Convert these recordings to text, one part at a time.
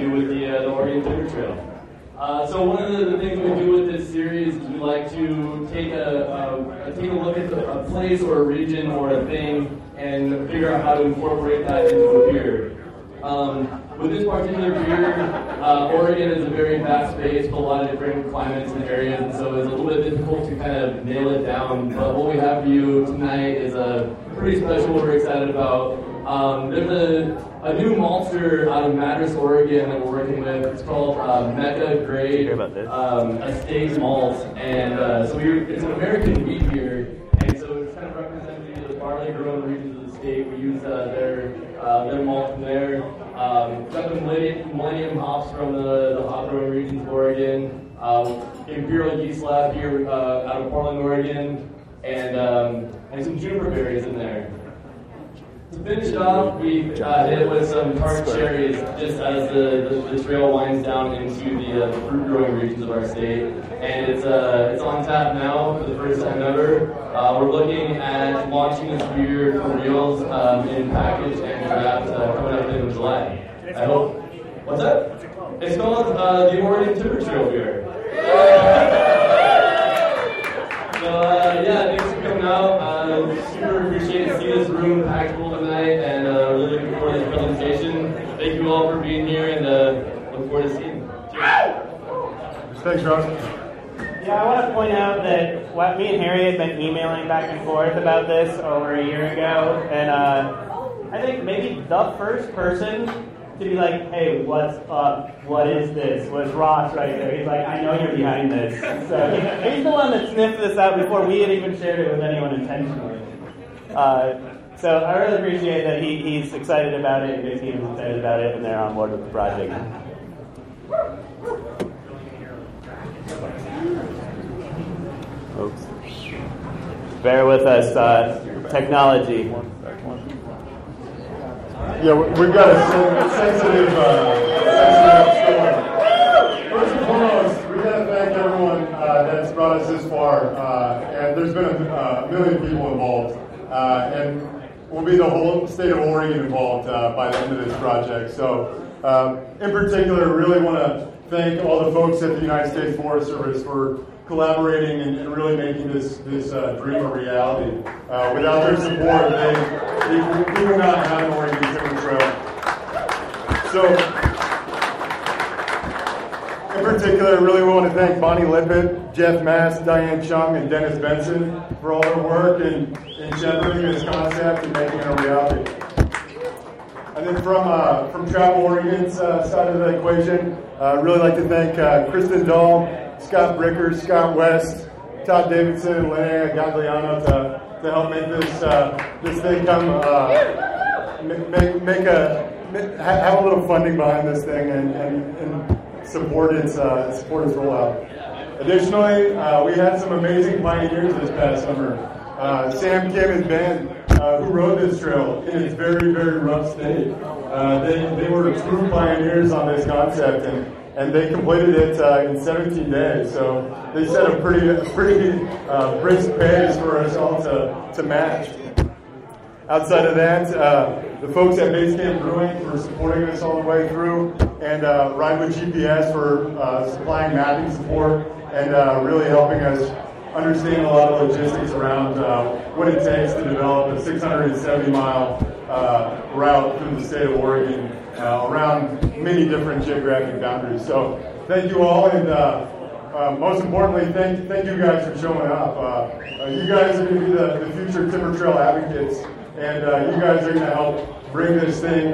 do with the, uh, the Oregon Timber Trail. Uh, so one of the, the, things we do with this series is we like to take a, a, take a look at the, a place or a region or a thing and figure out how to incorporate that into the beer. Um, with this particular beer, uh, Oregon is a very vast space with a lot of different climates and areas, and so it's a little bit difficult to kind of nail it down. But what we have for you tonight is a pretty special, we're excited about. Um, there's a, a new maltster out of Madras, Oregon that we're working with. It's called uh, Mecca Grade um, Estate Malt, and uh, so we, it's an American wheat beer, and so it's kind of representative of the barley grown regions of the state. We use uh, their uh, their malt from there. Um, got the millennium, millennium hops from the, the hop growing regions of Oregon. Um, Imperial yeast lab here uh, out of Portland, Oregon, and um, and some juniper berries in there. Finish off, we hit it with some tart cherries just as the, the, the trail winds down into the uh, fruit growing regions of our state. And it's, uh, it's on tap now for the first time ever. Uh, we're looking at launching this beer for reals um, in package and draft uh, coming up in July. I hope. What's that? It's called uh, the Oregon Timber Trail beer. So uh, yeah, thanks for coming out. Super appreciate to see this room packed full tonight, and uh, really looking forward to the presentation. Thank you all for being here, and uh, look forward to seeing you. Cheers. Thanks, Ross. Yeah, I want to point out that what me and Harry had been emailing back and forth about this over a year ago, and uh, I think maybe the first person to be like, hey, what's up? What is this? Was Ross right there? He's like, I know you're behind this. So he's the one that sniffed this out before we had even shared it with anyone intentionally. Uh, so I really appreciate that he, he's excited about it, and his is excited about it, and they're on board with the project. Oops. Bear with us, uh, technology. Yeah, we- we've got a sensitive, uh, sensitive. First and foremost, we got to thank everyone uh, that's brought us this far. Uh, and there's been a uh, million people involved, uh, and will be the whole state of Oregon involved uh, by the end of this project. So, um, in particular, I really want to thank all the folks at the United States Forest Service for collaborating and, and really making this this uh, dream a reality. Uh, without their support, they, they, we would not have an Oregon Timber Trail. So, in particular, I really want to thank Bonnie Lippett, Jeff Mass, Diane Chung, and Dennis Benson for all their work in shepherding this concept and making it a reality. And then from uh, from Travel Oregon's uh, side of the equation, uh, I'd really like to thank uh, Kristen Dahl, Scott Brickers, Scott West, Todd Davidson, and Linnea Gagliano to, to help make this uh, this thing come make make a make, have a little funding behind this thing and, and, and support its support its rollout. Additionally, we had some amazing pioneers this past summer. Uh, Sam Kim and Ben, uh, who rode this trail in its very, very rough state. Uh, they, they were true pioneers on this concept, and, and they completed it uh, in 17 days. So they set a pretty, a pretty uh, brisk pace for us all to, to match. Outside of that, uh, the folks at Base Camp Brewing for supporting us all the way through, and uh, Ride with GPS for supplying mapping support and really helping us understand a lot of logistics around uh, what it takes to develop a 670 mile uh, route through the state of Oregon uh, around many different geographic boundaries. So thank you all, and uh, uh, most importantly, thank, thank you guys for showing up. Uh, you guys are going to be the, the future Timber Trail advocates, and you guys are going to help bring this thing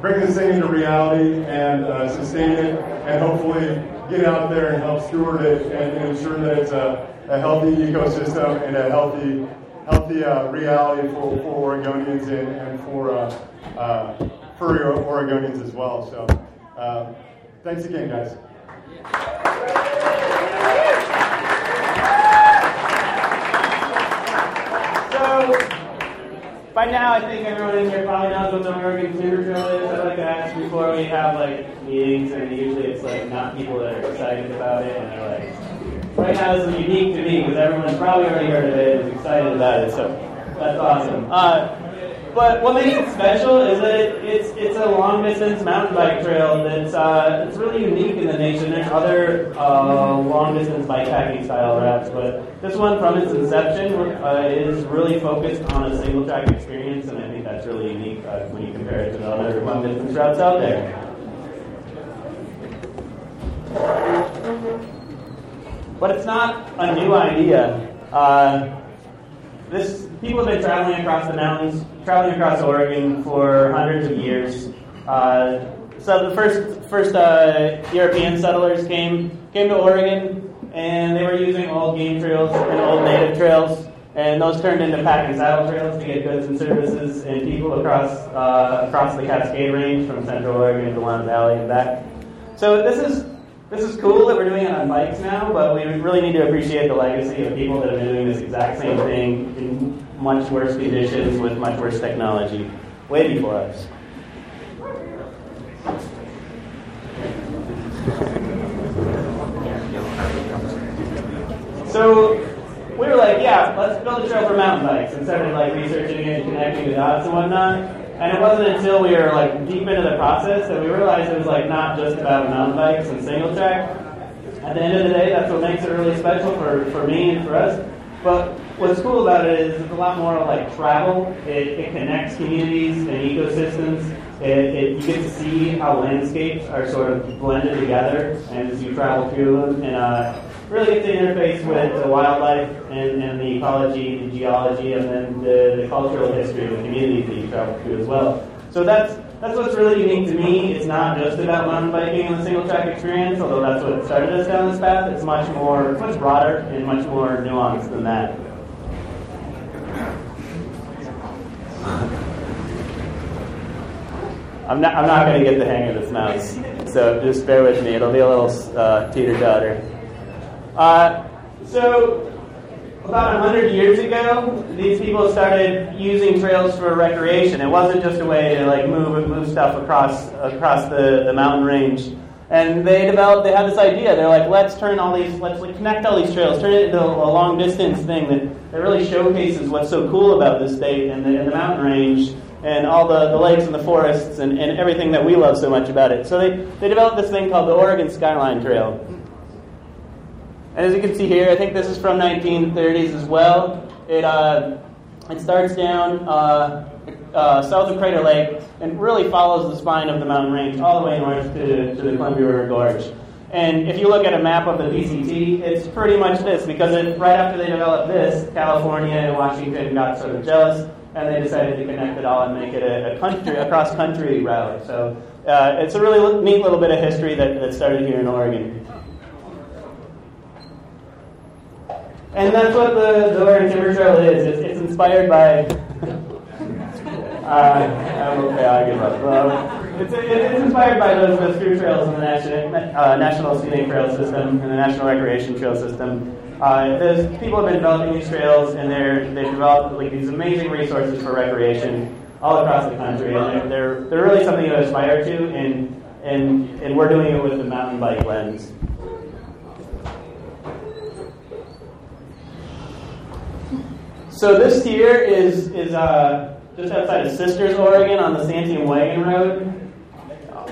bring this thing into reality and sustain it, and hopefully get out there and help steward it and, ensure that it's a, a healthy ecosystem and a healthy healthy uh, reality for, for Oregonians and, and for uh, uh, for Oregonians as well. So, uh, thanks again, guys. So, by now, I think everyone in here probably knows what the Oregon Timber Trail is. I like to ask before we have like meetings, and usually it's like not people that are excited about it, and they're like right now this is unique to me because everyone's probably already heard of it is excited about it. So that's awesome. Uh, but what makes it special is that it, it's it's a long distance mountain bike trail that's uh, it's really unique in the nation. There's other uh, long distance bikepacking style routes, but this one from its inception uh, is really focused on a single track experience, and I think that's really unique uh, when you compare it to the other long distance routes out there. But it's not a new idea. Uh, this people have been traveling across the mountains, traveling across Oregon for hundreds of years. Uh, so the first first uh, European settlers came came to Oregon, and they were using old game trails and old native trails, and those turned into pack and saddle trails to get goods and services and people across uh, across the Cascade Range from Central Oregon to Lund Valley and back. So this is this is cool that we're doing it on bikes now, but we really need to appreciate the legacy of people that have been doing this exact same thing in much worse conditions with much worse technology way before us. So we were like, yeah, let's build a trail for mountain bikes instead of like researching and connecting the dots and whatnot. And it wasn't until we were like deep into the process that we realized it was like not just about mountain bikes and single track. At the end of the day, that's what makes it really special for, for me and for us. But what's cool about it is it's a lot more like travel. It, it connects communities and ecosystems. It, it, you get to see how landscapes are sort of blended together as you travel through them. And uh, really get to interface with the wildlife and, and the ecology, the geology, and then the, the cultural history of the communities that you travel through as well. So that's that's what's really unique to me. It's not just about mountain biking and the single track experience, although that's what started us down this path. It's much more, it's much broader and much more nuanced than that. I'm not, I'm not going to get the hang of this mouse, so just bear with me. It'll be a little uh, teeter totter. Uh, so, about 100 years ago, these people started using trails for recreation. It wasn't just a way to like move move stuff across across the, the mountain range. And they developed, they had this idea. They're like, let's turn all these, let's like, connect all these trails, turn it into a long distance thing that, that really showcases what's so cool about this state and the, and the mountain range and all the, the lakes and the forests and, and everything that we love so much about it. So they, they developed this thing called the Oregon Skyline Trail. And as you can see here, I think this is from 1930s as well. It, uh, it starts down uh, uh, south of Crater Lake and really follows the spine of the mountain range all the way north to, to the Columbia River Gorge. And if you look at a map of the PCT, it's pretty much this because it, right after they developed this, California and Washington got sort of jealous and they decided to connect it all and make it a, a country, a cross-country route. So uh, it's a really neat little bit of history that, that started here in Oregon. And that's what the, the Oregon Timber Trail is. It's, it's inspired by. Uh, okay, I give up. Um, it's, it's inspired by those, those through trails in the National, uh, National Scenic Trail System and the National Recreation Trail System. Uh, people have been developing these trails, and they're, they've developed like these amazing resources for recreation all across the country, and they're, they're, they're really something to aspire to, and, and, and we're doing it with the mountain bike lens. So this here is is uh, just outside of Sisters, Oregon, on the Santiam Wagon Road.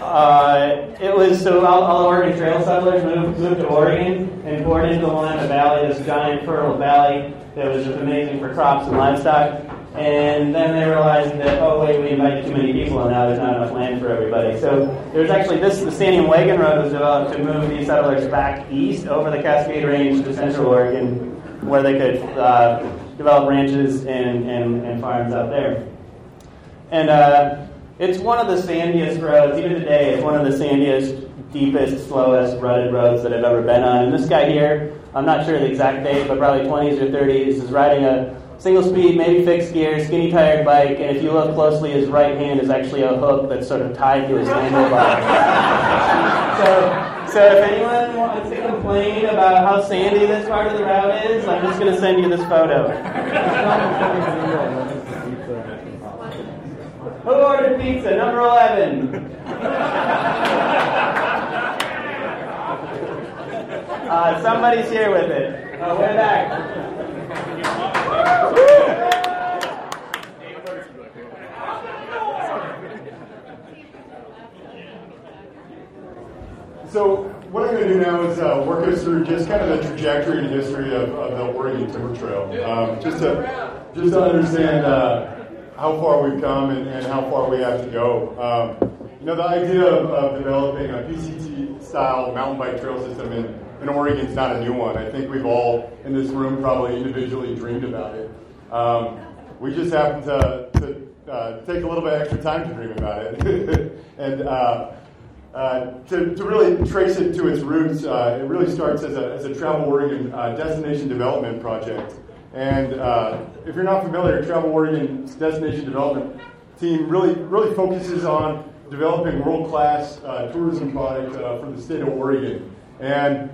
Uh, it was so all, all Oregon Trail settlers moved, moved to Oregon and poured into the Willamette Valley, this giant fertile valley that was just amazing for crops and livestock. And then they realized that, oh, wait, we invited too many people and now there's not enough land for everybody. So there's actually this, the Santiam Wagon Road was developed to move these settlers back east over the Cascade Range to central Oregon where they could uh, develop ranches and, and, and farms out there. And uh, it's one of the sandiest roads, even today, it's one of the sandiest, deepest, slowest, rutted roads that I've ever been on. And this guy here, I'm not sure the exact date, but probably 20s or 30s, is riding a single speed, maybe fixed gear, skinny tired bike, and if you look closely, his right hand is actually a hook that's sort of tied to his handlebar. so, so if anyone wants to complain about how sandy this part of the route is, I'm just going to send you this photo. Who ordered pizza? Number 11. Uh, somebody's here with it. Uh, way back. So what I'm going to do now is uh, work us through just kind of the trajectory and history of, of the Oregon Timber Trail, um, just to just to understand uh, how far we've come and, and, how far we have to go. Um, you know, the idea of, of developing a PCT-style mountain bike trail system in, in Oregon is not a new one. I think we've all in this room probably individually dreamed about it. Um, we just happen to, to uh, take a little bit extra time to dream about it. and uh, uh, to, to, really trace it to its roots, uh, it really starts as a, as a Travel Oregon uh, destination development project. And uh, if you're not familiar, Travel Oregon's destination development team really, really focuses on developing world-class uh, tourism product for the state of Oregon. And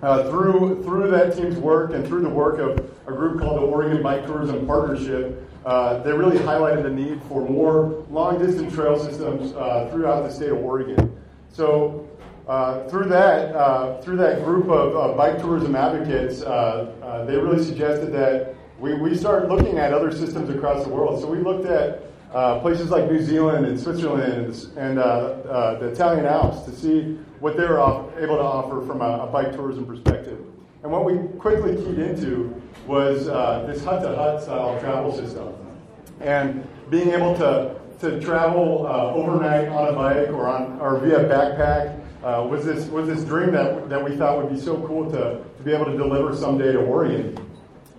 through, through that team's work and through the work of a group called the Oregon Bike Tourism Partnership, uh, they really highlighted the need for more long distance trail systems uh, throughout the state of Oregon. So uh, through that uh, through that group of bike tourism advocates, uh, uh, they really suggested that we, we start looking at other systems across the world. So we looked at places like New Zealand and Switzerland and, the Italian Alps to see what they were off, able to offer from a, a, bike tourism perspective. And what we quickly keyed into was this hut to hut style travel system. And being able to to travel overnight on a bike or on or via backpack uh, was this was this dream that that we thought would be so cool to, to be able to deliver someday to Oregon.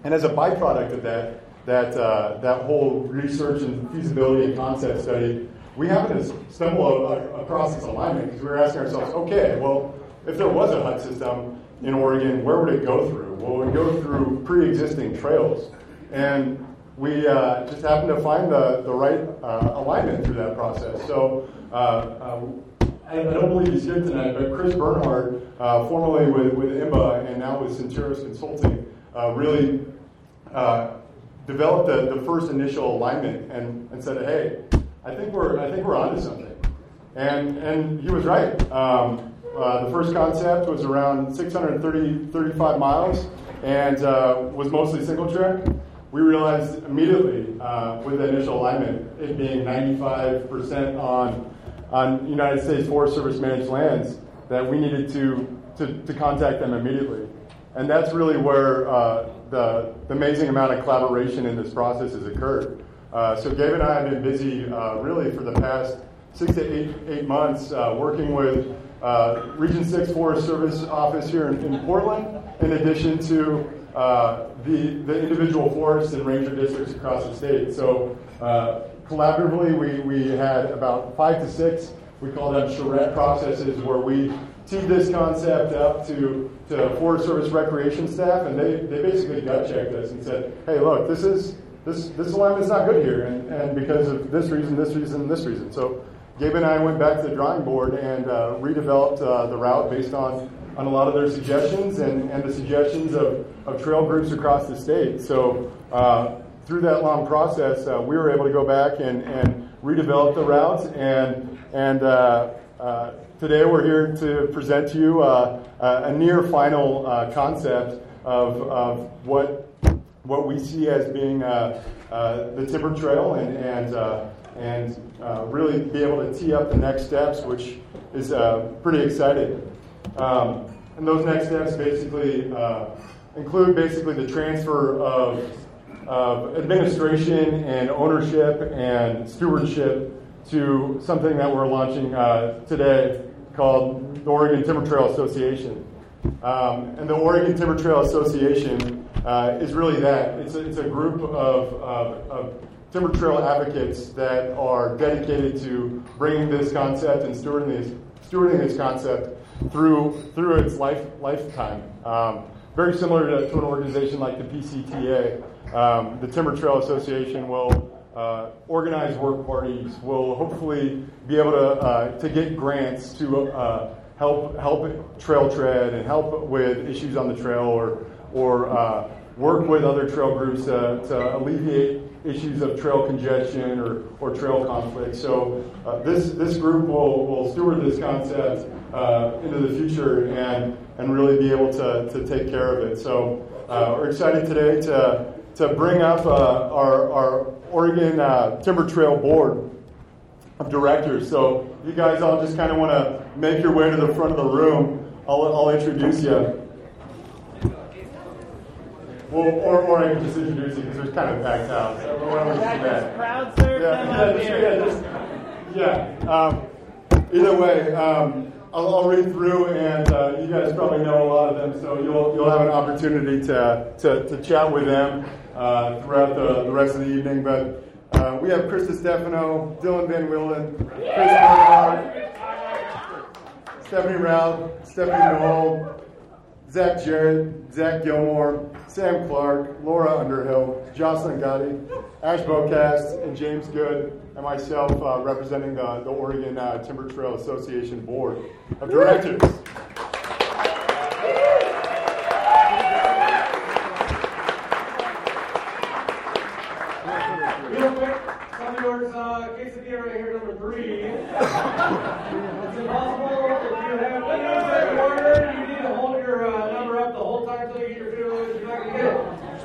And as a byproduct of that that uh, that whole research and feasibility and concept study, we happened to stumble across this alignment because we were asking ourselves, okay, well, if there was a hut system in Oregon, where would it go through? Well, it would go through pre-existing trails. And we uh, just happened to find the, the right uh, alignment through that process. So uh, uh I, don't believe he's here tonight, but Chris Bernhardt, uh, formerly with, with IMBA and now with Centurus Consulting, uh, really developed the, the first initial alignment and, and said, hey, I think we're I think we're onto something. And and he was right. Um, the first concept was around 630 35 miles and was mostly single track we realized immediately uh, with the initial alignment, it being 95% on, on United States Forest Service managed lands, that we needed to, to, to contact them immediately. And that's really where uh, the, the amazing amount of collaboration in this process has occurred. Uh, so Gabe and I have been busy uh, really for the past six to eight, eight months uh, working with uh, Region 6 Forest Service office here in, in Portland, in addition to uh, the, the individual forests and ranger districts across the state. So uh, collaboratively, we, we had about five to six, we call them charrette processes, where we teed this concept up to, to Forest Service recreation staff, and they, they basically gut checked us and said, hey, look, this is this this alignment's not good here, and, and because of this reason, this reason, this reason. So Gabe and I went back to the drawing board and uh, redeveloped uh, the route based on on a lot of their suggestions and, and the suggestions of, of trail groups across the state. So uh, through that long process, uh, we were able to go back and, and redevelop the routes. And, and uh, uh today we're here to present to you uh, a near final uh, concept of, of what, what we see as being the Timber Trail and, and and uh, really be able to tee up the next steps, which is uh, pretty exciting. Um, and those next steps basically uh, include basically the transfer of, of administration and ownership and stewardship to something that we're launching uh, today called the Oregon Timber Trail Association. Um, and the Oregon Timber Trail Association uh, is really that. It's a, it's a group of, of, of, timber trail advocates that are dedicated to bringing this concept and stewarding this, stewarding this concept through, through its life, lifetime. Um, very similar to, to, an organization like the PCTA. Um, the Timber Trail Association will uh, organize work parties, will hopefully be able to, uh, to get grants to uh, help, help trail tread and help with issues on the trail or, or uh, work with other trail groups to, to alleviate issues of trail congestion or, or trail conflict. So uh, this, this group will, will steward this concept uh, into the future and, and really be able to, to take care of it. So uh, we're excited today to, to bring up uh, our, our Oregon uh, Timber Trail Board of Directors. So you guys all just kind of want to make your way to the front of the room. I'll, I'll introduce you. Well, or, or I can just introduce you because there's kind of packed out. So why don't we just do that? Crowd serve Yeah, them yeah, up here. yeah, just- yeah. Um, either way, um, I'll, I'll read through, and uh, you guys probably know a lot of them, so you'll you'll have an opportunity to to, to chat with them uh, throughout the, the rest of the evening. But uh, we have Krista Stefano, Dylan Van Willen, Chris Bernhardt, Stephanie Rao, Stephanie Noel, Zach Jarrett, Zach Gilmore, Sam Clark, Laura Underhill, Jocelyn Gotti, Ash Bocast, and James Good, and myself uh, representing the, the Oregon uh, Timber Trail Association Board of Directors. Real quick, some of yours, uh, quesadilla right here, number three. it's impossible if you have windows that you order, you need to hold your uh, number up the whole time until you get your food, otherwise you're not gonna get it.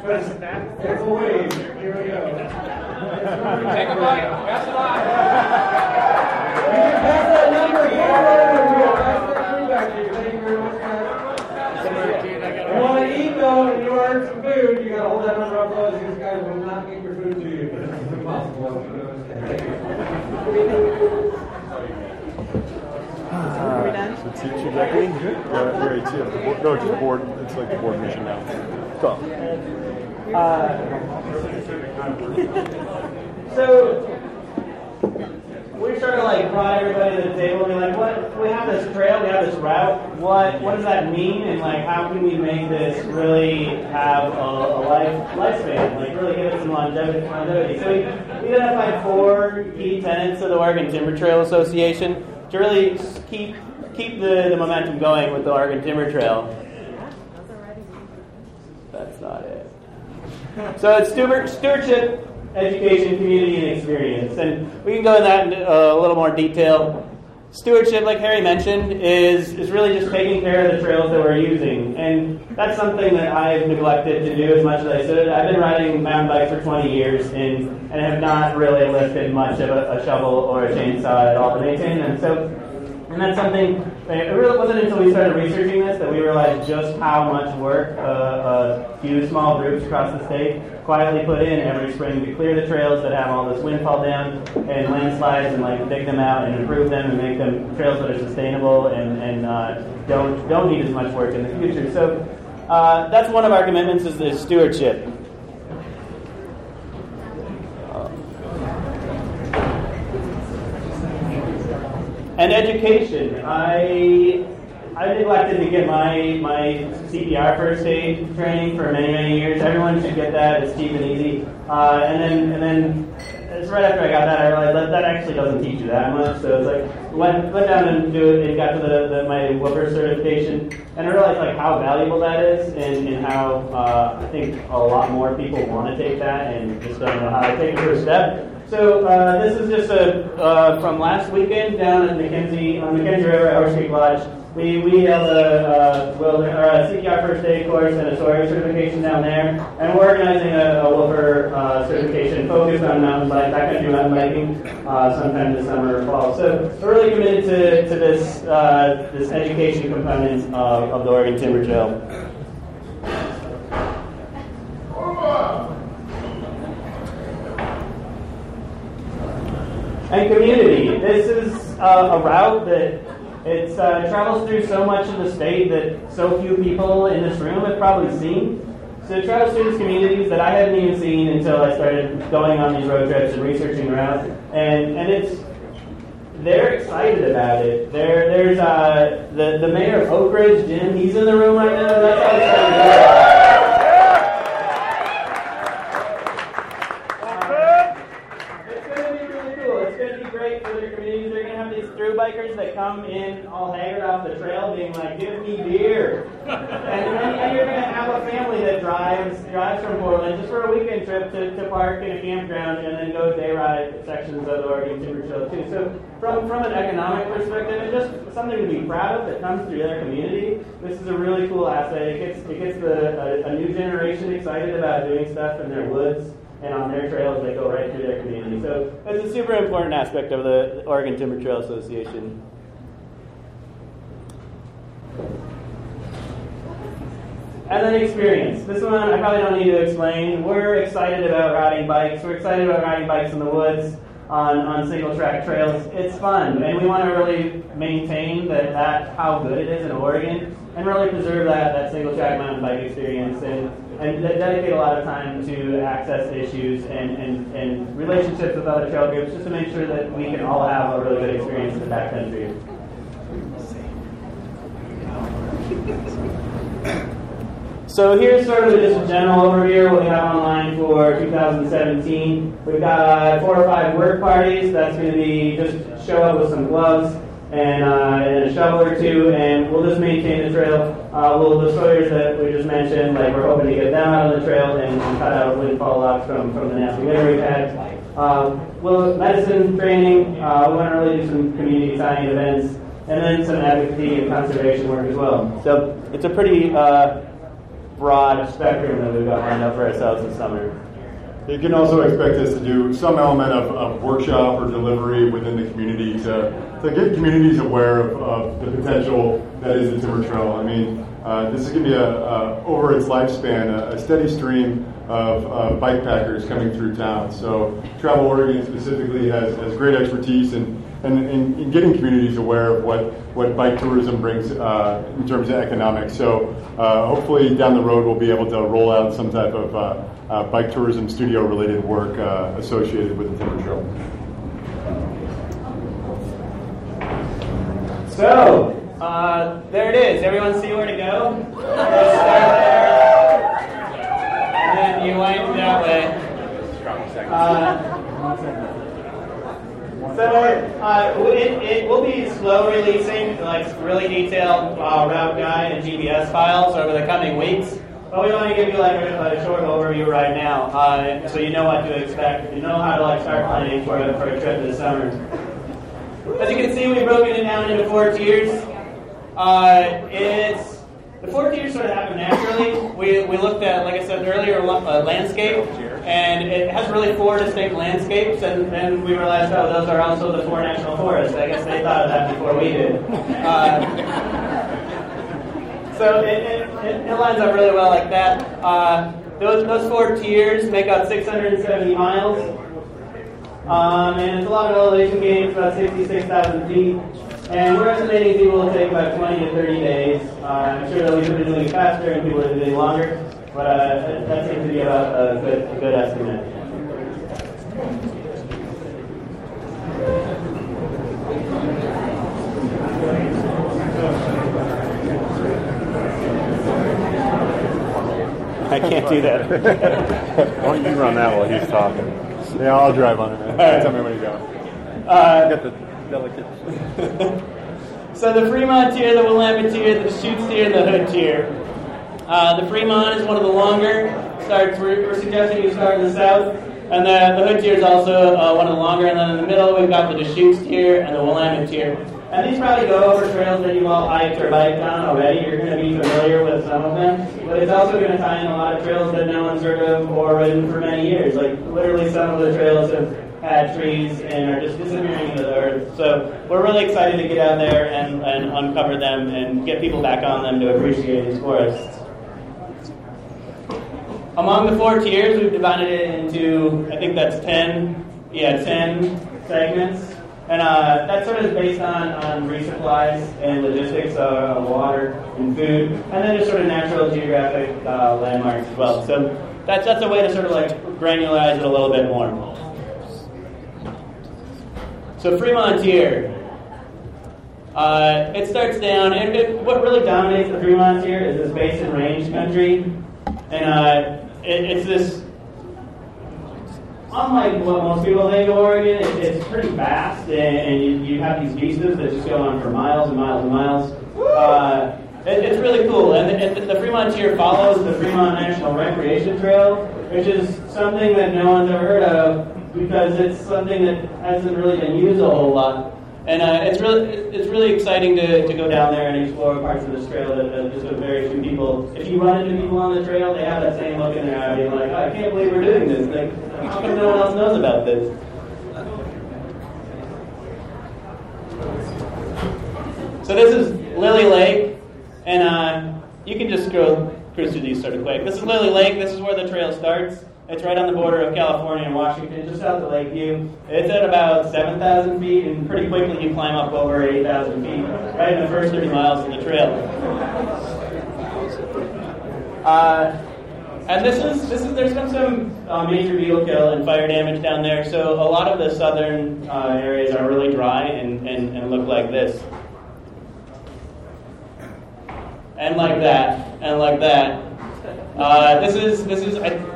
But it's a wave. Here we go. Take a bite. Pass it on. You can pass that number forward, and we'll pass that food back to you. Thank you very much, guys. You want to eat though, and you order some food, you gotta hold that number up, otherwise these guys will not get your food to you. It's impossible. Thank you. So teacher Yeah. No, just board. It's like the board mission now. Go. Uh, so we sort of like brought everybody to the table and be like, what we have this trail, we have this route. What what does that mean? And like, how can we make this really have a, a life lifespan? Like, really give it some longevity. longevity. So we, we identified four key tenets of the Oregon Timber Trail Association to really keep keep the, the momentum going with the Oregon Timber Trail. That's not it. So it's stewardship, education, community, and experience. And we can go into that in uh, a little more detail. Stewardship, like Harry mentioned, is, is really just taking care of the trails that we're using. And that's something that I've neglected to do as much as I should. I've been riding mountain bikes for 20 years and, and have not really lifted much of a, a shovel or a chainsaw at all to maintain them. So and that's something, it really wasn't until we started researching this that we realized just how much work uh, a few small groups across the state quietly put in every spring to clear the trails that have all this windfall down and landslides and like dig them out and improve them and make them trails that are sustainable and, and uh, don't, don't need as much work in the future. So uh, that's one of our commitments is, is stewardship. And education. I I neglected to get my my CPR first aid training for many many years. Everyone should get that. It's cheap and easy. Uh, and then and then it's right after I got that, I realized that that actually doesn't teach you that much. So it's like went went down and do it and got to the, the my Whooper certification, and I realized like how valuable that is, and, and how uh, I think a lot more people want to take that and just don't know how to take the first step. So uh, this is just a uh, from last weekend down at McKenzie on McKenzie River at Horse Lodge. We we held a, uh, a CPR first aid course and a sawyer certification down there, and we're organizing a, a Whooper uh, certification focused on mountain bike, backcountry mountain biking, uh, sometime this summer or fall. So we're really committed to, to this uh, this education component of, of the Oregon Timber Trail. And community. This is uh, a route that it uh, travels through so much of the state that so few people in this room have probably seen. So it travels through these communities that I hadn't even seen until I started going on these road trips and researching around. And and it's they're excited about it. There there's uh, the the mayor of Oakridge, Jim. He's in the room right now. That's how It's going to be really cool. It's going to be great for their communities. They're going to have these through bikers that come in all haggard off the trail, being like, "Give me beer," and then you're going to have a family that drives drives from Portland just for a weekend trip to, to park in a campground and then go day ride sections of the Oregon Timber Trail too. So from from an economic perspective, and just something to be proud of that comes through their community. This is a really cool asset. It gets it gets the a, a new generation excited about doing stuff in their woods and on their trails they go right through their community. So it's a super important aspect of the Oregon Timber Trail Association. And then experience. This one I probably don't need to explain. We're excited about riding bikes. We're excited about riding bikes in the woods on, on single track trails. It's fun, and we want to really maintain that, that how good it is in Oregon, and really preserve that, that single track mountain bike experience, and, and dedicate a lot of time to access issues and, and, and relationships with other trail groups, just to make sure that we can all have a really good experience in the backcountry. So here's sort of just a general overview of what we have online for 2017. We've got uh, four or five work parties. That's going to be just show up with some gloves and, uh, and a shovel or two, and we'll just maintain the trail. Uh, the sawyers that we just mentioned, like we're hoping to get them out of the trail and, and cut out windfall logs from, from the nasty litter we've. Um, we'll medicine training. Uh, we want to really do some community tying events, and then some advocacy and conservation work as well. So it's a pretty uh, broad spectrum that we've got lined up for ourselves this summer. You can also expect us to do some element of, of workshop or delivery within the community to, to get communities aware of, of the potential that is the Timber Trail. I mean, uh, this is going to be a, a, over its lifespan a, a steady stream of uh, bike packers coming through town. So Travel Oregon specifically has, has great expertise in, in, in, in getting communities aware of what, what bike tourism brings uh, in terms of economics. So uh, hopefully down the road we'll be able to roll out some type of uh, uh, bike tourism studio related work uh, associated with the Timber Trail. So, uh, there it is. Everyone see where to go? And then you wind that way. So uh, it, it will be slow releasing, like really detailed uh, route guide and GPS files over the coming weeks. But we want to give you like a, a short overview right now, uh, so you know what to expect. You know how to like start planning for a, for a trip this summer. As you can see, we've broken it down into four tiers. Uh, it's the four tiers sort of happen naturally. We, we looked at, like I said earlier, uh, landscape, and it has really four distinct landscapes. And then we realized, oh, those are also the four national forests. I guess they thought of that before we did. Uh, so it, it, it, lines up really well like that. Uh, those, those four tiers make up 670 miles. Um, and it's a lot of elevation gain, about 66,000 feet. And we're estimating people will take about 20 to 30 days. Uh, I'm sure that we could be doing faster and people are doing longer, but uh, that seems to be about a good, a good estimate. I can't do that. Why don't you run that while he's talking? Yeah, I'll drive on it, man. right. Tell me where you go. Uh, Got the delicate. So the Fremont tier, the Willamette tier, the Deschutes tier, and the Hood tier. Uh, the Fremont is one of the longer. Starts. We're, we're suggesting you start in the south, and the, the Hood tier is also uh, one of the longer. And then in the middle, we've got the Deschutes tier and the Willamette tier. and these probably go over trails that you all hiked or biked on already. You're going to be familiar with some of them. But it's also going to tie in a lot of trails that no one's heard of or ridden for many years. Like literally some of the trails have trees and are just disappearing into the earth. So we're really excited to get out there and, and uncover them and get people back on them to appreciate these forests. Among the four tiers, we've divided it into, I think that's 10, yeah, 10 segments. And uh, that sort of is based on, on resupplies and logistics uh, of water and food, and then just sort of natural geographic uh, landmarks as well. So that's, that's a way to sort of like granularize it a little bit more. So Fremont tier. Uh, it starts down, and it, what really dominates the Fremont tier is this basin range country. And uh, it, it's this, unlike what most people think of Oregon, it, it's pretty vast, and, and you, you, have these vistas that just go on for miles and miles and miles. Uh, it, it's really cool, and, and the Fremont tier follows the Fremont National Recreation Trail, which is something that no one's ever heard of because it's something that hasn't really been used a whole lot. And uh, it's really it's really exciting to, to go down there and explore parts of this trail that, that just very few people. If you run into people on the trail, they have that same look in their eye, being like, oh, "I can't believe we're doing this. Like, how come no one else knows about this?" So this is Lily Lake, and uh, you can just scroll through these sort of quick. This is Lily Lake. This is where the trail starts. It's right on the border of California and Washington, just south of Lakeview. It's at about 7,000 feet, and pretty quickly you climb up over 8,000 feet, right in the first 30 miles of the trail. Uh, and this is this is there's been some uh, major beetle kill and fire damage down there, so a lot of the southern uh, areas are really dry and, and, and look like this. And like that, and like that. Uh, this is this is I,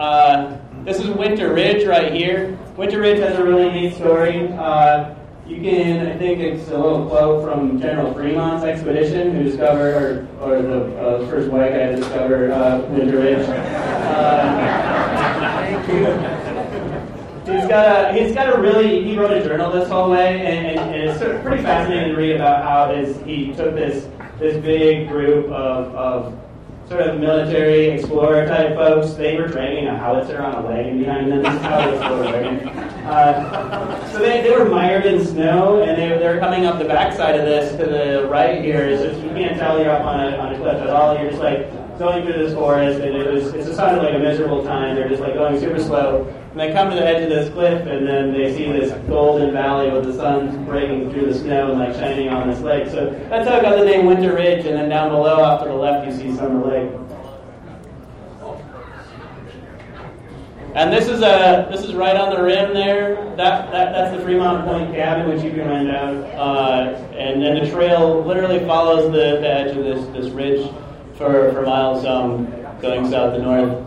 uh, this is Winter Ridge right here. Winter Ridge has a really neat story. Uh, you can, I think it's a little quote from General Fremont's expedition, who discovered, or, or the uh, first white guy to discover uh, Winter Ridge. Uh, he's got a he's got a really he wrote a journal this whole way, and, and, and it's sort of pretty fascinating to read about how he took this this big group of, of sort of military explorer type folks, they were dragging a howitzer on a wagon behind them. This is how they were wagon. Uh, so they, they were mired in snow, and they, they were coming up the backside of this to the right here. Is just, you can't tell you're up on a, on a cliff at all. You're just like going through this forest, and it was it's just of like a miserable time. They're just like going super slow. And they come to the edge of this cliff, and then they see this golden valley with the sun breaking through the snow and like shining on this lake. So that's how it got the name Winter Ridge. And then down below, off to the left, you see Summer Lake. And this is a this is right on the rim there. That, that that's the Fremont Point cabin, which you can rent out. Uh, and then the trail literally follows the, the edge of this this ridge for, for miles um, going south to north.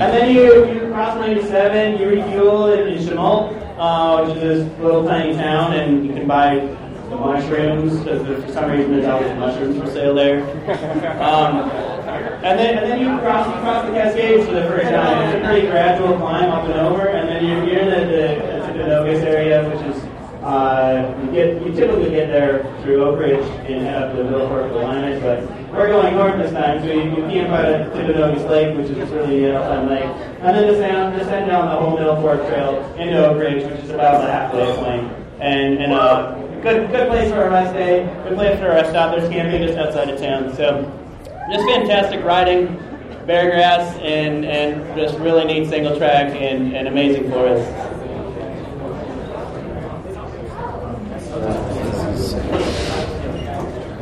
And then you, you cross 97, you refuel in, Chemult, uh, which is this little tiny town, and you can buy mushrooms, because for some reason there's always mushrooms for sale there. Um, and then, and then you cross, you cross the Cascades for the first time. It's a pretty gradual climb up and over, and then you're, in the, the, the Timpanogas area, which is uh, you get you typically get there through Oakridge and head up to the Middle the Willamette, but we're going north this time, so you, you camp out at Timpanogas Lake, which is really a fun lake, and then descend, descend down the whole Middle Fork Trail into Oakridge, which is about a half day point, and and uh, good good place for a rest day, good place for a rest stop. There's camping just outside of town, so just fantastic riding, bear grass, and and just really neat single track and, and amazing forests.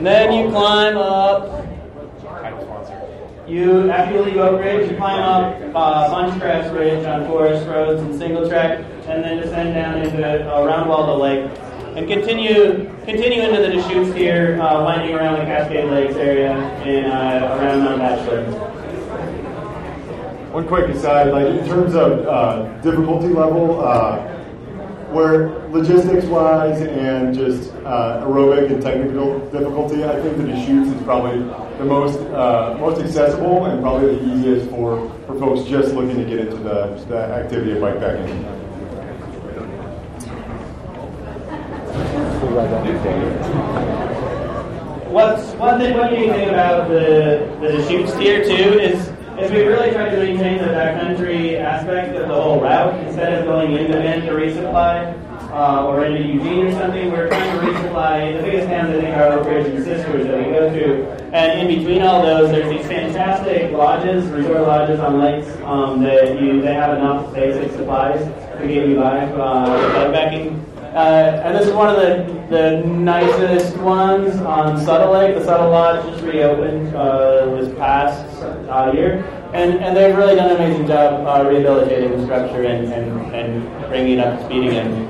And then you climb up. You after you leave Oakridge, you climb up uh, Bunchgrass Ridge on forest roads and single track, and then descend down into uh, Round Waldo Lake, and continue continue into the Deschutes here, uh, winding around the Cascade Lakes area and uh, around Mount Bachelor. One quick aside, like in terms of uh, difficulty level, uh, where logistics wise and just uh, aerobic and technical difficulty, I think the Deschutes is probably the most uh, most accessible and probably the easiest for, for folks just looking to get into the, the activity of bikepacking. What's one thing, one unique about the the Deschutes tier too is is we really tried to maintain the backcountry aspect of the whole route instead of going into Bend to resupply uh, or into Eugene or something. We're trying to resupply the biggest towns I think are Oakridge and Sisters that we go through, and in between all those, there's these fantastic lodges, resort lodges on lakes um, that you they have enough basic supplies to get you by uh, bikepacking. Uh, and this is one of the, the nicest ones on Suttle Lake. The Suttle Lodge just reopened uh, this past uh, year. And, and they've really done an amazing job uh, rehabilitating the structure and, and, and bringing it up to speed again.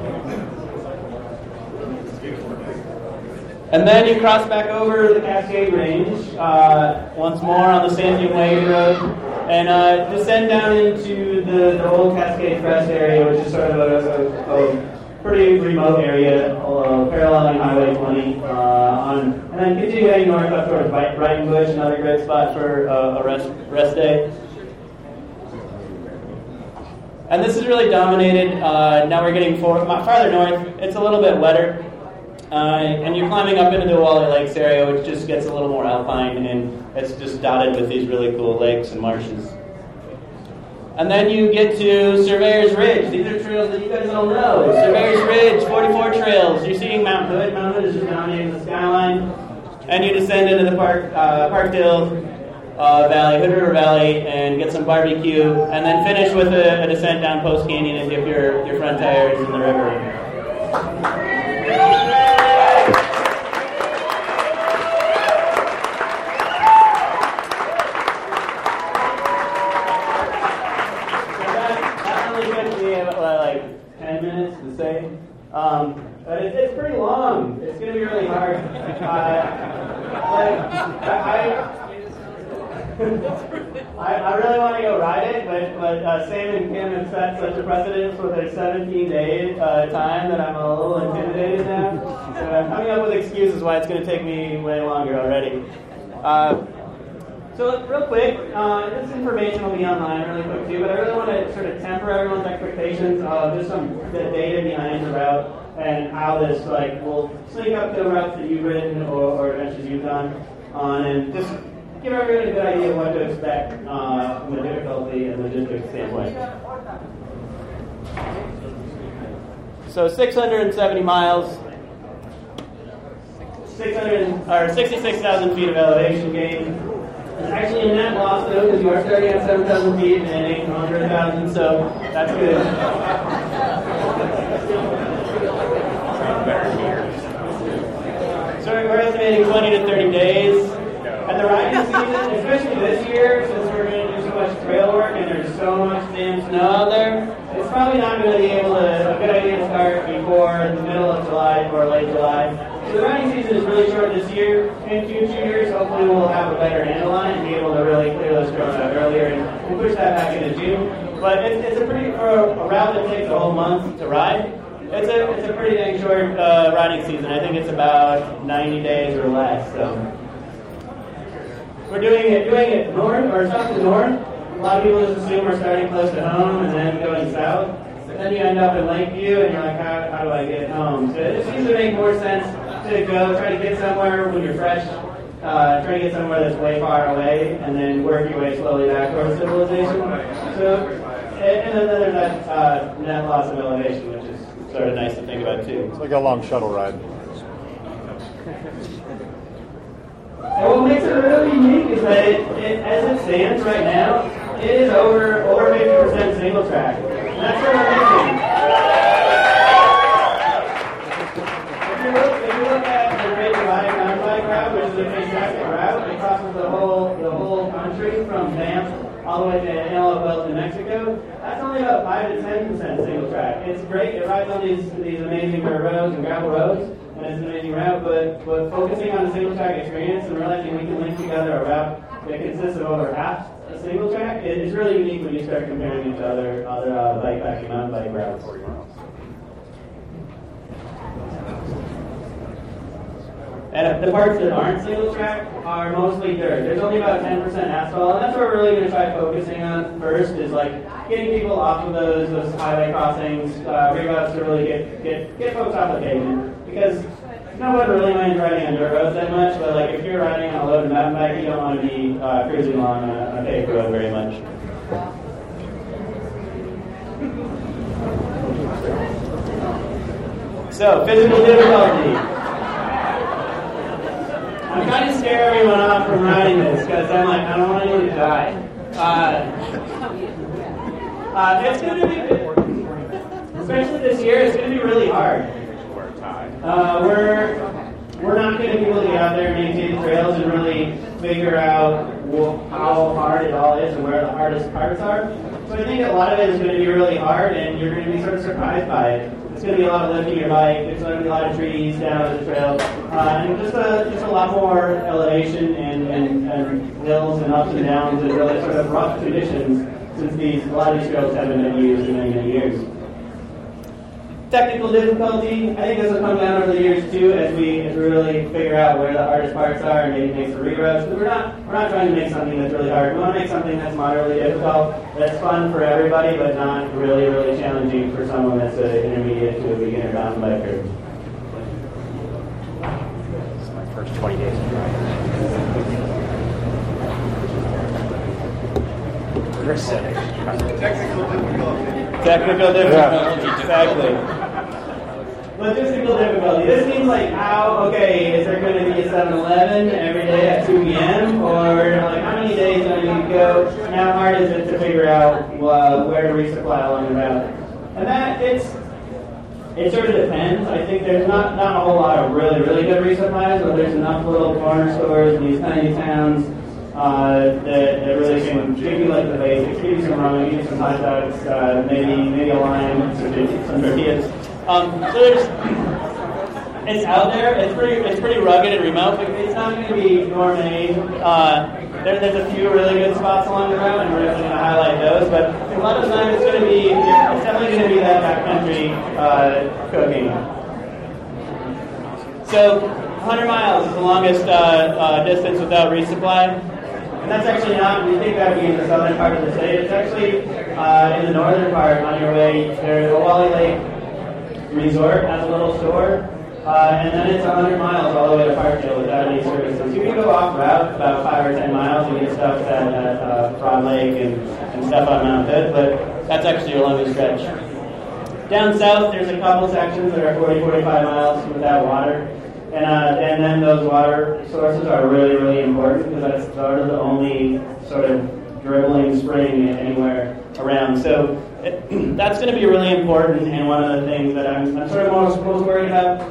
And then you cross back over the Cascade Range uh, once more on the Santiam Wagon Road and uh, descend down into the, the old Cascade Crest area, which is sort of a, a, a pretty remote area, uh, paralleling Highway 20. Uh, on, and then continue north up towards Breitenbush, another great spot for uh, a rest, rest day. And this is really dominated. Uh, now we're getting farther north. It's a little bit wetter. Uh, and you're climbing up into the Olallie Lakes area, which just gets a little more alpine, and it's just dotted with these really cool lakes and marshes. And then you get to Surveyor's Ridge. These are trails that you guys all know. Surveyor's Ridge, 44 trails. You're seeing Mount Hood. Mount Hood is just dominating the skyline. And you descend into the Park uh, Parkdale uh, Valley, Hood River Valley, and get some barbecue. And then finish with a, a descent down Post Canyon and dip your, your front tires in the river. Um, but it's, it's pretty long. It's going to be really hard. Uh, like, I, I, I, really want to go ride it, but, but uh, Sam and Kim have set such a precedence with their 17 day uh, time that I'm a little intimidated now. So I'm coming up with excuses why it's going to take me way longer already. Uh, so real quick, uh, this information will be online really quick too, but I really want to sort of temper everyone's expectations of just some the data behind the route and how this like will sync up the routes that you've written or, or adventures you've done on, and just give everyone a good idea of what to expect uh, from a difficulty and logistics standpoint. So 670 miles, 600 or 66,000 feet of elevation gain. It's actually a net loss though, because you are starting at 7,000 feet and ending 100,000, so that's good. So we're estimating 20 to 30 days. And the riding season, especially this year, since we're going to do so much trail work and there's so much damn snow out there, probably not going to be able to, a good idea to start before the middle of July or late July. So the riding season is really short this year. In future years, hopefully we'll have a better handle on it and be able to really clear those trails out earlier and we'll push that back into June. But it's, it's a pretty, for a, route that takes a whole month to ride, it's a, it's a pretty dang short uh, riding season. I think it's about 90 days or less. So we're doing it, doing it north or south to north. A lot of people just assume we're starting close to home and then going south. But then you end up in Lakeview and you're like, how, how do I get home? So it seems to make more sense to go try to get somewhere when you're fresh. Uh, try to get somewhere that's way far away, and then work your way slowly back towards civilization. So, and, then there's that uh, net loss of elevation, which is sort of nice to think about too. It's like a long shuttle ride. And what makes it really unique is that it, it, as it stands right now, it is over over 50% single track. And that's sort of country from Banff all the way to Antelope Wells, New Mexico, that's only about 5 to 10% single track. It's great. It rides on these, these amazing dirt roads and gravel roads, and it's an amazing route, but, but focusing on a single track experience and realizing we can link together a route that consists of over half a single track it's really unique when you start comparing it to other other uh, bike packing mountain bike routes. And the parts that aren't single track are mostly dirt. There's only about 10% asphalt, and that's what we're really going to try focusing on first is like getting people off of those those highway crossings, uh, routes to really get get get folks off the pavement because no one really minds riding on dirt roads that much, but like if you're riding on a loaded mountain bike, you don't want to be uh, cruising along a, a paved road very much. So, physical difficulty. I'm trying to scare everyone off from riding this because I'm like, I don't want anyone to die. Uh, uh, it's going to be, especially this year, it's going to be really hard. Uh, we're we're not going to be able to get out there and maintain the trails and really figure out how hard it all is and where the hardest parts are. So I think a lot of it is going to be really hard, and you're going to be sort of surprised by it. It's going to be a lot of lifting your bike. There's going to be a lot of trees down the trail, uh, and just a just a lot more elevation and, and, and hills and ups and downs and really sort of rough conditions since these a lot of these trails haven't been used in many many years. Technical difficulty, I think this will come down over the years too as we as we really figure out where the hardest parts are and maybe make some reroutes. But we're not we're not trying to make something that's really hard. We want to make something that's moderately difficult, that's fun for everybody, but not really really challenging for someone that's an intermediate to a beginner mountain biker. This is my first 20 days of driving. Chris said Technical difficulty. Technical difficulty, exactly. Logistical difficulty. This means like how, okay, is there going to be a 7-Eleven every day at 2 p.m.? Or like how many days do I need to go? And how hard is it to figure out uh, where to resupply along the route? And that, it's, it sort of depends. I think there's not, not a whole lot of really, really good resupplies, but there's enough little corner stores in these tiny towns uh, that, that really can like the basics, give you some you some hot dogs, uh, maybe maybe a lime, some, some tortillas. Um, so there's, it's out there. It's pretty it's pretty rugged and remote, but it's not going to be gourmet. Uh, there, there's a few really good spots along the route, and we're definitely going to highlight those. But a lot of the time, it's going to be it's definitely going to be that backcountry uh, cooking. So 100 miles is the longest uh, uh, distance without resupply. And that's actually not, you think about being in the southern part of the state, it's actually uh, in the northern part on your way. There's a Olallie Lake Resort has a little store. Uh, and then it's 100 miles all the way to Parkdale without any services. You can go off route about 5 or 10 miles and get stuff at, at uh, Frog Lake and, and stuff on Mount Hood, but that's actually your longest stretch. Down south, there's a couple sections that are 40, 45 miles without water. And, uh, and then those water sources are really, really important because that's sort of the only sort of dribbling spring anywhere around. So it, that's going to be really important and one of the things that I'm, I'm sort of most, worried about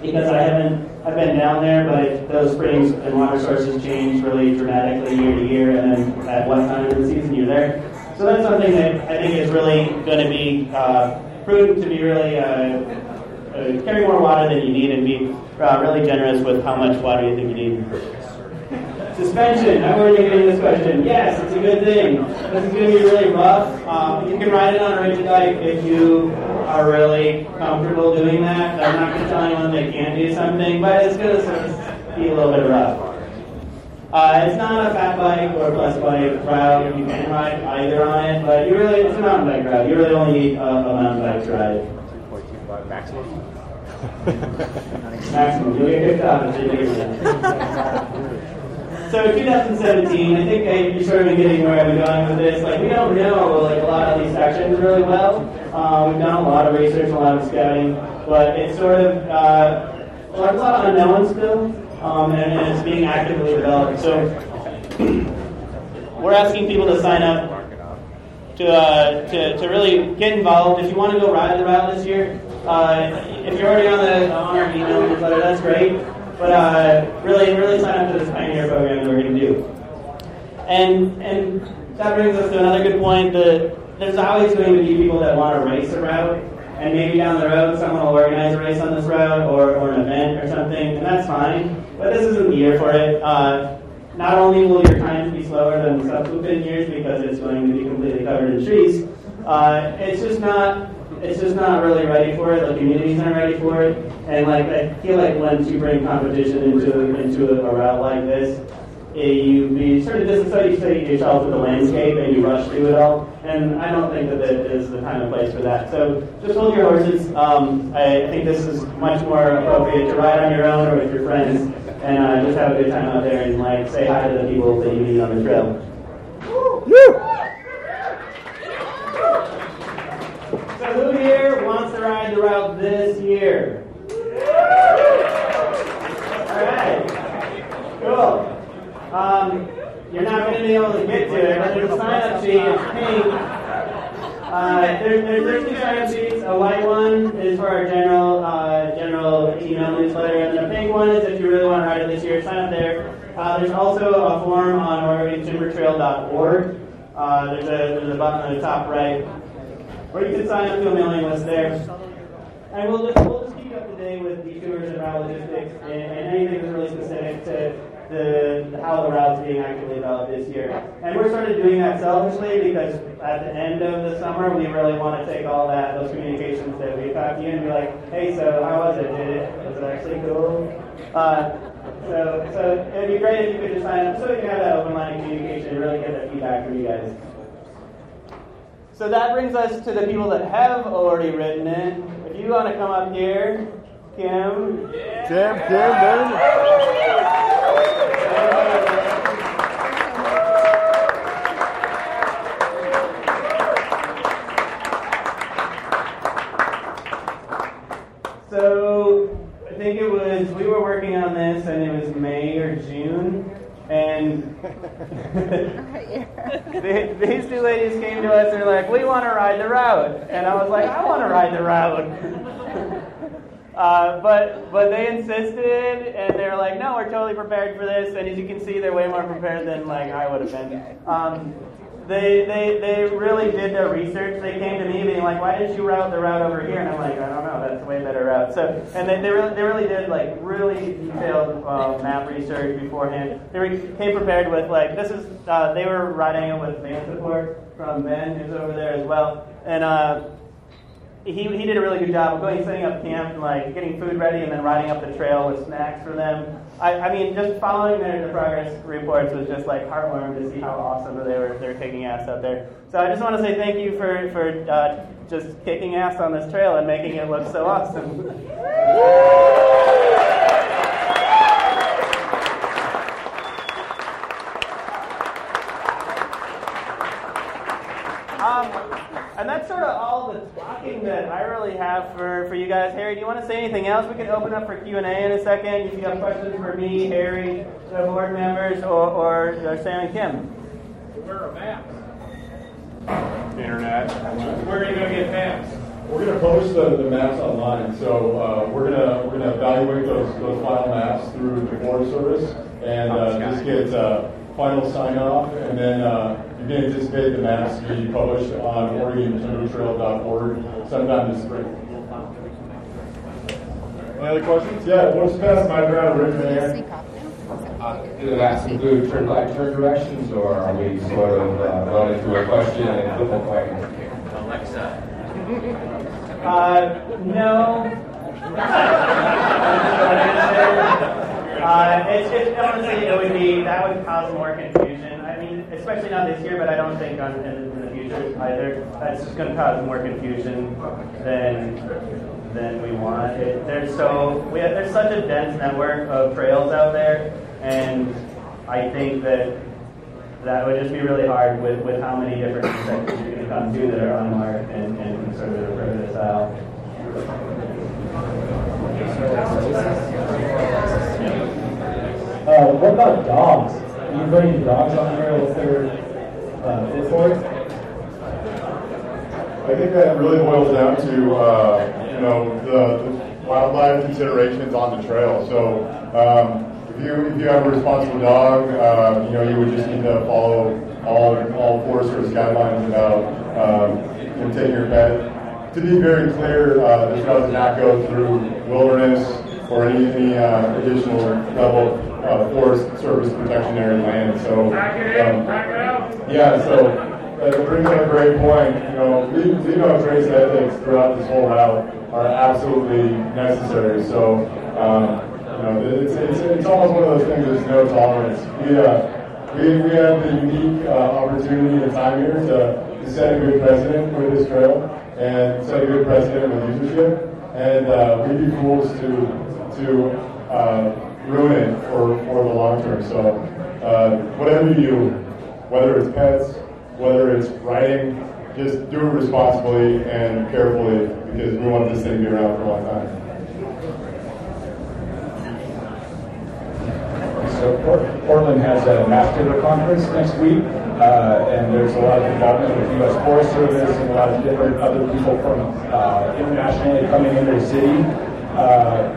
because I haven't I've been down there, but those springs and water sources change really dramatically year to year, and then at what time of the season you're there. So that's something that I think is really going to be uh, prudent to be really uh, uh, carry more water than you need and be uh, really generous with how much water you think you need. Suspension. I'm already getting this question. Yes, it's a good thing. This is going to be really rough. Um, you can ride it on a rigid bike if you are really comfortable doing that. I'm not going to tell anyone they can't do something, but it's going to sort of be a little bit rough. Uh, it's not a fat bike or a plus bike route. You can ride either on it, but you really it's a mountain bike route. You really only need a, a mountain bike to ride. 3.25 maximum. Maximum. So 2017, I think I, you're sort of getting where I'm going with this. Like we don't know like a lot of these sections really well. Uh, we've done a lot of research, a lot of scouting, but it's sort of uh, a lot of unknowns still, um, and, and it's being actively developed. So we're asking people to sign up to, uh, to, to really get involved. If you want to go ride the route this year, uh, if you're already on the on our email newsletter, that's great. But uh, really, really sign up to this pioneer program that we're going to do. And and that brings us to another good point. That there's always going to be people that want to race a route, and maybe down the road someone will organize a race on this route or, or an event or something, and that's fine. But this isn't the year for it. Uh, not only will your times be slower than the subsequent years because it's going to be completely covered in trees, uh, it's just not it's just not really ready for it. The community's not ready for it, and like I feel like once you bring competition into into a route like this, it, you you sort of disassociate yourself with the landscape and you rush through it all. And I don't think that that is the time and place for that. So just hold your horses. Um, I, think this is much more appropriate to ride on your own or with your friends, and uh, just have a good time out there and like say hi to the people that you meet on the trail. So who the route this year? All right. Cool. Um, you're not going to be able to get to it, but there's a sign-up sheet. It's pink. Uh, there, there, there's two sign-up sheets. A white one is for our general uh, general email newsletter, and the pink one is if you really want to ride it this year. Sign up there. Uh, there's also a form on OregonTimberTrail.org. Uh, there's, a, there's a button on the top right or you can sign up to a mailing list there. And we'll just, we'll just keep up to date with detours and route logistics and, and anything that's really specific to the, how the route's being actively developed this year. And we're sort of doing that selfishly because at the end of the summer, we really want to take all that, those communications that we talked to you and be like, hey, so how was it? Did it, was it actually cool? Uh, so, so it'd be great if you could just sign up so we can have that open line of communication and really get that feedback from you guys. So that brings us to the people that have already written it. If you want to come up here, Kim. Tim, Kim, Ben. So I think it was we were working on this, and it was May or June, and the- these two ladies came to us and were like, "We want to ride the route," and I was like, "I want to ride the route." Uh, but but they insisted, and they were like, "No, we're totally prepared for this." And as you can see, they're way more prepared than like I would have been. Um, they, they they really did their research. They came to me being like, "Why didn't you route the route over here?" And I'm like, "I don't know. That's a way better route." So and they, they really they really did like really detailed uh, map research beforehand. They were, came prepared with like this is uh, they were riding it with van support from Ben who's over there as well, and. Uh, he, he did a really good job of going setting up camp and like getting food ready and then riding up the trail with snacks for them. I, I mean, just following their the progress reports was just like heartwarming to see how awesome they were they were kicking ass out there. So I just want to say thank you for for uh, just kicking ass on this trail and making it look so awesome. Um, and that's sort of all the talking that I really have for, for you guys. Harry, do you want to say anything else? We can open up for Q&A in a second. If you have questions for me, Harry, the board members, or, or, or Sam and Kim. Where are maps? Internet. Where are you going to get maps? We're going to post the, the maps online, so uh, we're going to we're going to evaluate those those final maps through the Forest Service and uh, just get uh, final sign off, and then uh, you can anticipate the maps to be published on OregonTimberTrail.org sometime this spring. Any other questions? Yeah, we'll just pass my around, Rick, there. Uh, Do that include turn like turn directions, or are we sort of uh, running through a question and flip a coin? Alexa. Uh, no. uh, it's, it's honestly, it would be that would cause more confusion. I mean, especially not this year, but I don't think on, in, in the future either. That's just going to cause more confusion than than we want. It, there's so we have, there's such a dense network of trails out there, and I think that that would just be really hard with, with how many different sections you're going to come to that are unmarked and, and sort of refer this out. Uh, what about dogs? Are you bringing dogs on here if they're uh, fit for it? I think that really boils down to uh, you know the, the wildlife considerations on the trail. So um, if you if you have a responsible dog, uh, you know you would just need to follow all all Forest Service guidelines about um, taking your pet. To be very clear, uh, this route does not go through wilderness or any, any uh, additional level of Forest Service protection area land. So um, yeah, so that brings up a great point. You know, we, we know trace ethics throughout this whole route are absolutely necessary. So, um, you know, it's, it's, it's almost one of those things. There's no tolerance. We uh, we, we have the unique uh, opportunity and time here to, to set a good precedent with this trail and set a good precedent with usership. And uh, we'd be fools to to uh, ruin it for, for the long term. So uh, whatever you do, whether it's pets, whether it's riding, just do it responsibly and carefully because we want this thing to be around for a long time. So Portland has a mass timber conference next week, uh, and there's a lot of involvement with U.S. Forest Service and a lot of different other people from uh, internationally coming into the city. Uh,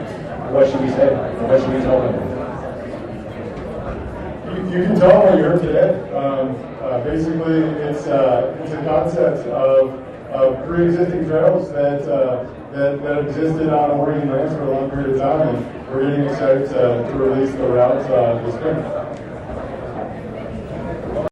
what should we say? What should we tell them? You, you can tell them what you heard today. Um, uh, basically, it's uh, it's a concept of, of pre-existing trails that, uh, that that existed on Oregon lands for a long period of time, and we're getting excited to, to release the route uh, this spring.